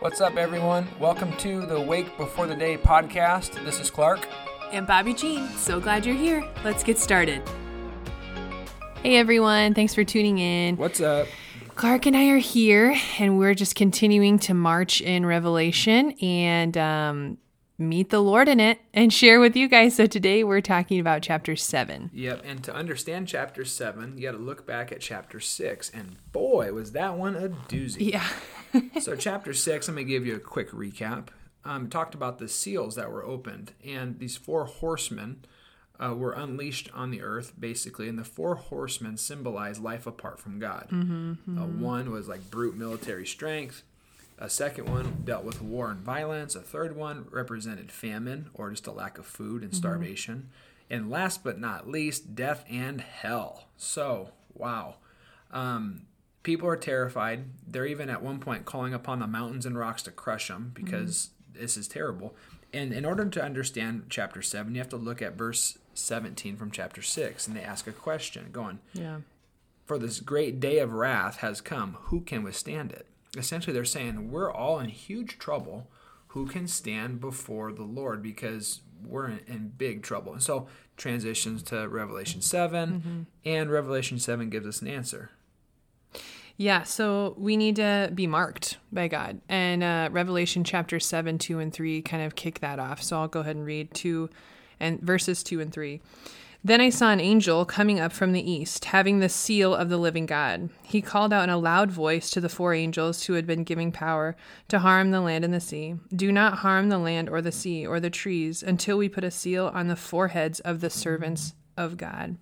What's up, everyone? Welcome to the Wake Before the Day podcast. This is Clark. And Bobbie Jean. So glad you're here. Let's get started. Hey, everyone. Thanks for tuning in. What's up? Clark and I are here, and we're just continuing to march in Revelation and um, meet the Lord in it and share with you guys. So today we're talking about chapter 7. Yep, and to understand chapter 7, you got to look back at chapter 6. And boy, was that one a doozy. Yeah. so, chapter 6, let me give you a quick recap. Um, talked about the seals that were opened, and these four horsemen uh, were unleashed on the earth, basically. And the four horsemen symbolize life apart from God. Mm-hmm, Uh, one was like brute military strength. A second one dealt with war and violence. A third one represented famine or just a lack of food and starvation. And last but not least, death and hell. So, wow. Um, people are terrified. They're even at one point calling upon the mountains and rocks to crush them because this is terrible. And in order to understand chapter 7, you have to look at verse 17 from chapter 6. And they ask a question going, Yeah. for this great day of wrath has come. Who can withstand it? Essentially, they're saying we're all in huge trouble. Who can stand before the Lord? Because we're in, in big trouble. And so, transitions to Revelation 7, and Revelation 7 gives us an answer. Yeah, so we need to be marked by God. And uh, Revelation chapter 7, 2 and 3 kind of kick that off. So I'll go ahead and read 2 and verses 2 and 3. Then I saw an angel coming up from the east, having the seal of the living God. He called out in a loud voice to the four angels who had been giving power to harm the land and the sea Do not harm the land or the sea or the trees until we put a seal on the foreheads of the servants of God.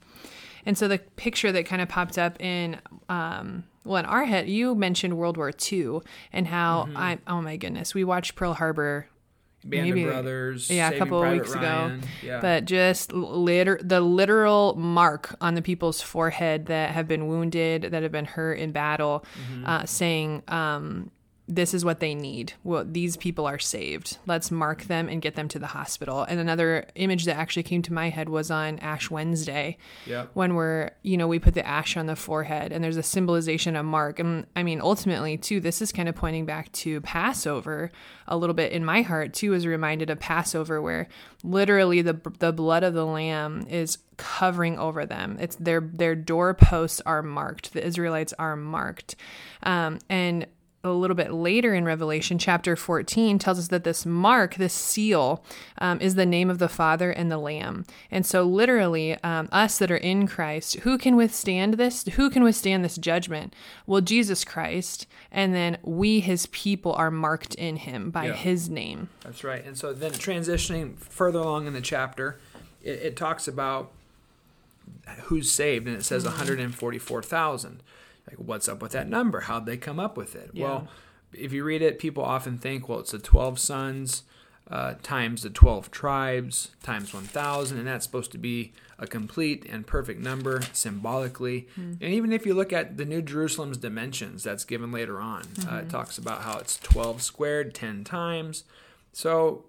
And so the picture that kind of popped up in, um, well, in our head, you mentioned World War II and how I, oh my goodness, we watched Pearl Harbor. Band Maybe- of Brothers, Yeah, a Saving couple of Private weeks Ryan. ago. Yeah. But just liter- the literal mark on the people's forehead that have been wounded, that have been hurt in battle, uh, saying, um, this is what they need. Well, these people are saved. Let's mark them and get them to the hospital. And another image that actually came to my head was on Ash Wednesday Yep. when we're you know we put the ash on the forehead and there's a symbolization of mark and i mean ultimately too this is kind of pointing back to passover a little bit in my heart too is reminded of passover where literally the the blood of the lamb is covering over them it's their their doorposts are marked the israelites are marked um, and a little bit later in Revelation, chapter 14, tells us that this mark, this seal, um, is the name of the Father and the Lamb. And so, literally, um, us that are in Christ, who can withstand this? Who can withstand this judgment? Well, Jesus Christ. And then we, his people, are marked in him by Yeah. his name. That's right. And so then transitioning further along in the chapter, it, it talks about who's saved, and it says 144,000. Like, what's up with that number? How'd they come up with it? Yeah. Well, if you read it, people often think, well, it's the 12 sons uh, times the 12 tribes times 1,000, and that's supposed to be a complete and perfect number symbolically. And even if you look at the New Jerusalem's dimensions that's given later on, uh, it talks about how it's 12 squared 10 times. So,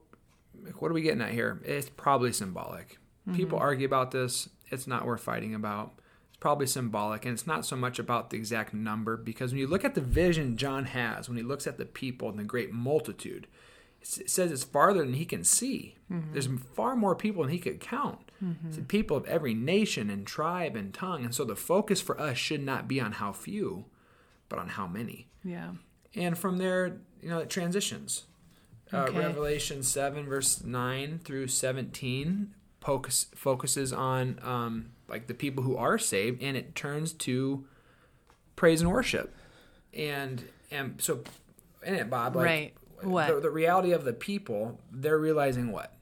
what are we getting at here? It's probably symbolic. People argue about this. It's not worth fighting about. Probably symbolic, and it's not so much about the exact number because when you look at the vision John has, when he looks at the people and the great multitude, it says it's farther than he can see. There's far more people than he could count. It's the people of every nation and tribe and tongue, and so the focus for us should not be on how few, but on how many Yeah. and from there you know it transitions uh, revelation 7 verse 9 through 17 focus, focuses on um, like the people who are saved and it turns to praise and worship and and so in it bob like Right. What? The, the reality of the people they're realizing what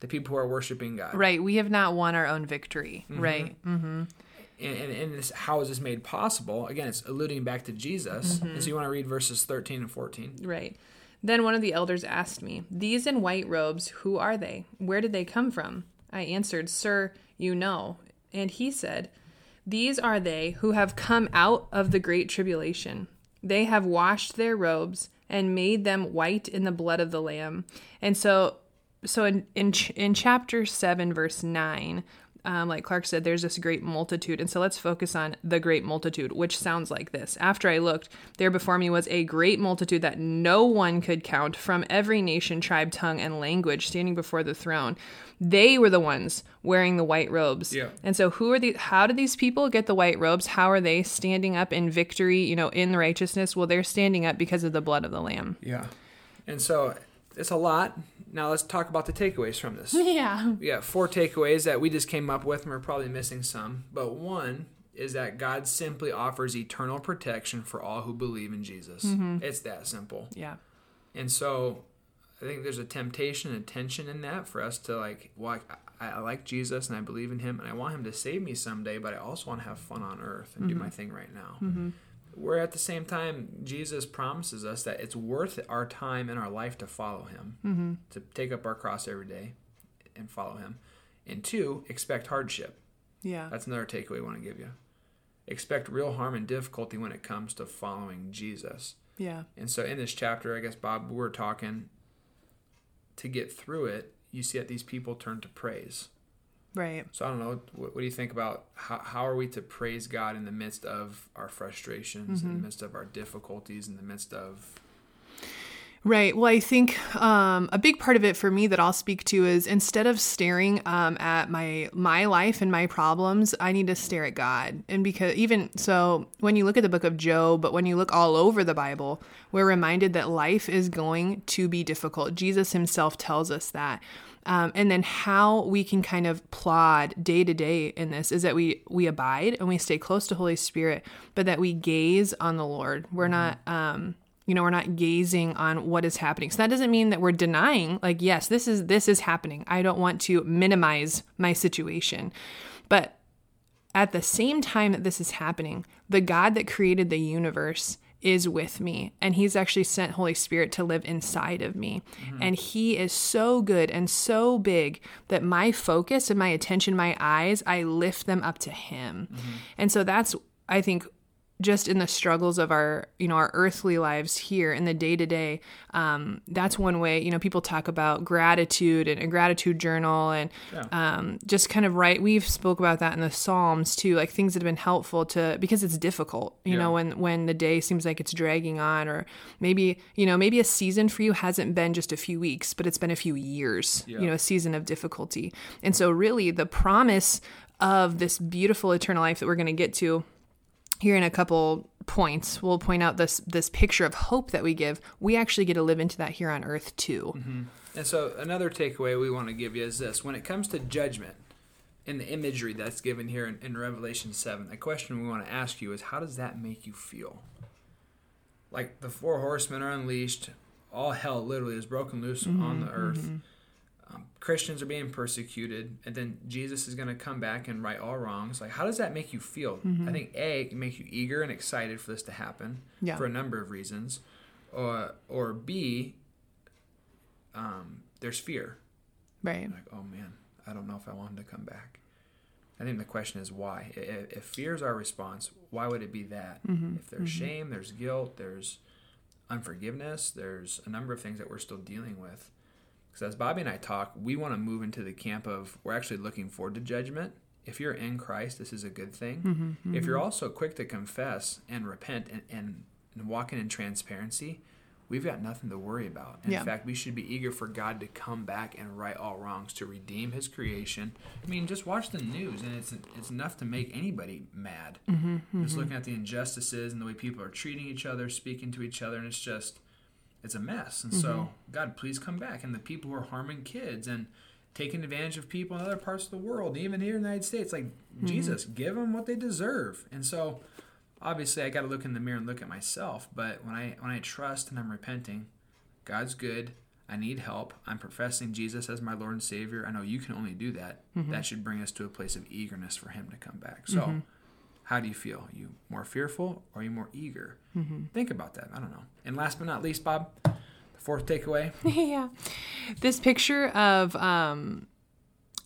the people who are worshiping god Right. We have not won our own victory. Mm-hmm. Right. Mm-hmm. and, and, and this, how is this made possible again it's alluding back to jesus and mm-hmm. so you want to read verses 13 and 14 Right. Then one of the elders asked me, These in white robes, who are they? Where did they come from? I answered, Sir, you know. And he said, These are they who have come out of the great tribulation. They have washed their robes and made them white in the blood of the Lamb. And so, so in in, in chapter seven, verse nine, um, like Clark said, there's this great multitude. And so let's focus on the great multitude, which sounds like this. After I looked, there before me was a great multitude that no one could count from every nation, tribe, tongue, and language standing before the throne. They were the ones wearing the white robes. Yeah. And so who are the how did these people get the white robes? How are they standing up in victory, you know, in righteousness? Well, they're standing up because of the blood of the lamb. Yeah. And so it's a lot. Now let's talk about the takeaways from this. Yeah. We got four takeaways that we just came up with, and we're probably missing some. But one is that God simply offers eternal protection for all who believe in Jesus. Mm-hmm. It's that simple. Yeah. And so I think there's a temptation and tension in that for us to like, well, I, I like Jesus and I believe in him and I want him to save me someday, but I also want to have fun on earth and do mm-hmm. my thing right now. Mm-hmm. Where at the same time, Jesus promises us that it's worth our time in our life to follow him, mm-hmm. to take up our cross every day and follow him. And two, expect hardship. Yeah. That's another takeaway I want to give you. Expect real harm and difficulty when it comes to following Jesus. Yeah. And so in this chapter, I guess Bob, we're talking to get through it. You see that these people turn to praise. Right. So I don't know. What, what do you think about how, how are we to praise God in the midst of our frustrations, in the mm-hmm. midst of our difficulties, in the midst of Right. Well, I think um, a big part of it for me that I'll speak to is instead of staring um, at my my life and my problems, I need to stare at God. And because even so, when you look at the book of Job, but when you look all over the Bible, we're reminded that life is going to be difficult. Jesus Himself tells us that. Um, and then how we can kind of plod day to day in this is that we we abide and we stay close to Holy Spirit, but that we gaze on the Lord. We're not. Um, you know we're not gazing on what is happening. So that doesn't mean that we're denying like yes this is this is happening. I don't want to minimize my situation. But at the same time that this is happening the god that created the universe is with me and he's actually sent holy spirit to live inside of me. Mm-hmm. And he is so good and so big that my focus and my attention my eyes i lift them up to him. Mm-hmm. And so that's i think just in the struggles of our you know our earthly lives here in the day to day that's one way you know people talk about gratitude and a gratitude journal and um, just kind of right we've spoke about that in the psalms too like things that have been helpful to because it's difficult you Yeah. know when when the day seems like it's dragging on or maybe you know maybe a season for you hasn't been just a few weeks but it's been a few years Yeah. you know a season of difficulty and so really the promise of this beautiful eternal life that we're going to get to here in a couple points we'll point out this this picture of hope that we give. We actually get to live into that here on earth too. Mm-hmm. And so another takeaway we want to give you is this: when it comes to judgment, in the imagery that's given here in, in Revelation seven, the question we want to ask you is, how does that make you feel? Like the four horsemen are unleashed, all hell literally is broken loose mm-hmm. on the earth. Mm-hmm. Um, Christians are being persecuted, and then Jesus is going to come back and right all wrongs. Like, how does that make you feel? I think a it can make you eager and excited for this to happen Yeah. for a number of reasons, or or b um, there's fear. right Like, oh man, I don't know if I want him to come back. I think the question is why. I- i- If fear is our response, why would it be that? If there's shame, there's guilt, there's unforgiveness, there's a number of things that we're still dealing with. Because as Bobbie and I talk, we want to move into the camp of we're actually looking forward to judgment. If you're in Christ, this is a good thing. Mm-hmm, mm-hmm. If you're also quick to confess and repent and, and, and walking in transparency, we've got nothing to worry about. In Yeah. fact, we should be eager for God to come back and right all wrongs, to redeem His creation. I mean, just watch the news, and it's it's enough to make anybody mad. Mm-hmm, just looking at the injustices and the way people are treating each other, speaking to each other, and it's just it's a mess. And so, mm-hmm. God, please come back. And the people who are harming kids and taking advantage of people in other parts of the world, even here in the United States, like mm-hmm. Jesus, give them what they deserve. And so, obviously, I got to look in the mirror and look at myself. But when I when I trust and I'm repenting, God's good. I need help. I'm professing Jesus as my Lord and Savior. I know you can only do that. Mm-hmm. That should bring us to a place of eagerness for Him to come back. So, how do you feel? Are you more fearful or are you more eager? Think about that. I don't know. And last but not least, Bob, the fourth takeaway. yeah this picture of um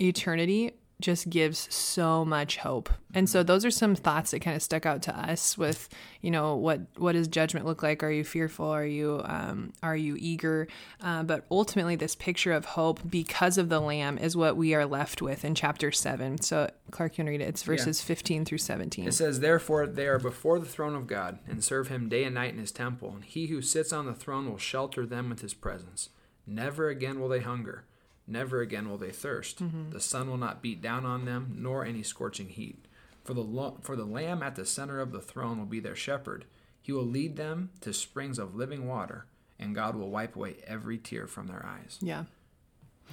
eternity just gives so much hope. And so those are some thoughts that kind of stuck out to us with, you know, what what does judgment look like? Are you fearful? Are you um, are you eager? Uh, but ultimately, this picture of hope because of the Lamb is what we are left with in chapter seven. So Clark, you can read it. It's verses yeah. fifteen through seventeen. It says, "Therefore they are before the throne of God and serve Him day and night in His temple, and He who sits on the throne will shelter them with His presence. Never again will they hunger." Never again will they thirst. Mm-hmm. The sun will not beat down on them, nor any scorching heat. For the, lo- for the Lamb at the center of the throne will be their shepherd. He will lead them to springs of living water, and God will wipe away every tear from their eyes. Yeah.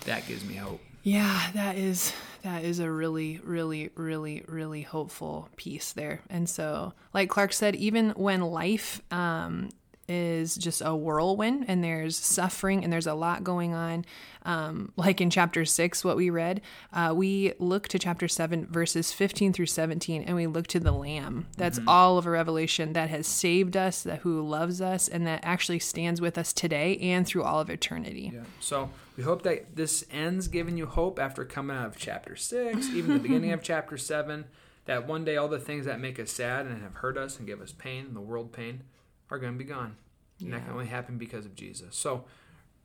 That gives me hope. Yeah, that is that is a really really really really hopeful piece there. And so, like Clark said, even when life um is just a whirlwind and there's suffering and there's a lot going on. Um, like in chapter six, what we read, uh, we look to chapter seven, verses 15 through 17, and we look to the Lamb. That's mm-hmm. all of a revelation that has saved us, that who loves us, and that actually stands with us today and through all of eternity. Yeah. So we hope that this ends giving you hope after coming out of chapter six, even the beginning of chapter seven. That one day all the things that make us sad and have hurt us and give us pain, the world pain, are going to be gone. Yeah. And that can only happen because of Jesus. So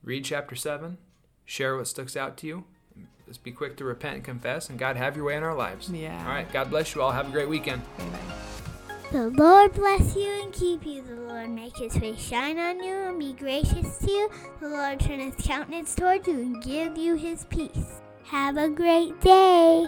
read chapter 7, share what sticks out to you. Just be quick to repent and confess, and God have your way in our lives. Yeah. All right. God bless you all. Have a great weekend. Amen. The Lord bless you and keep you. The Lord make his face shine on you and be gracious to you. The Lord turn his countenance toward you and give you his peace. Have a great day.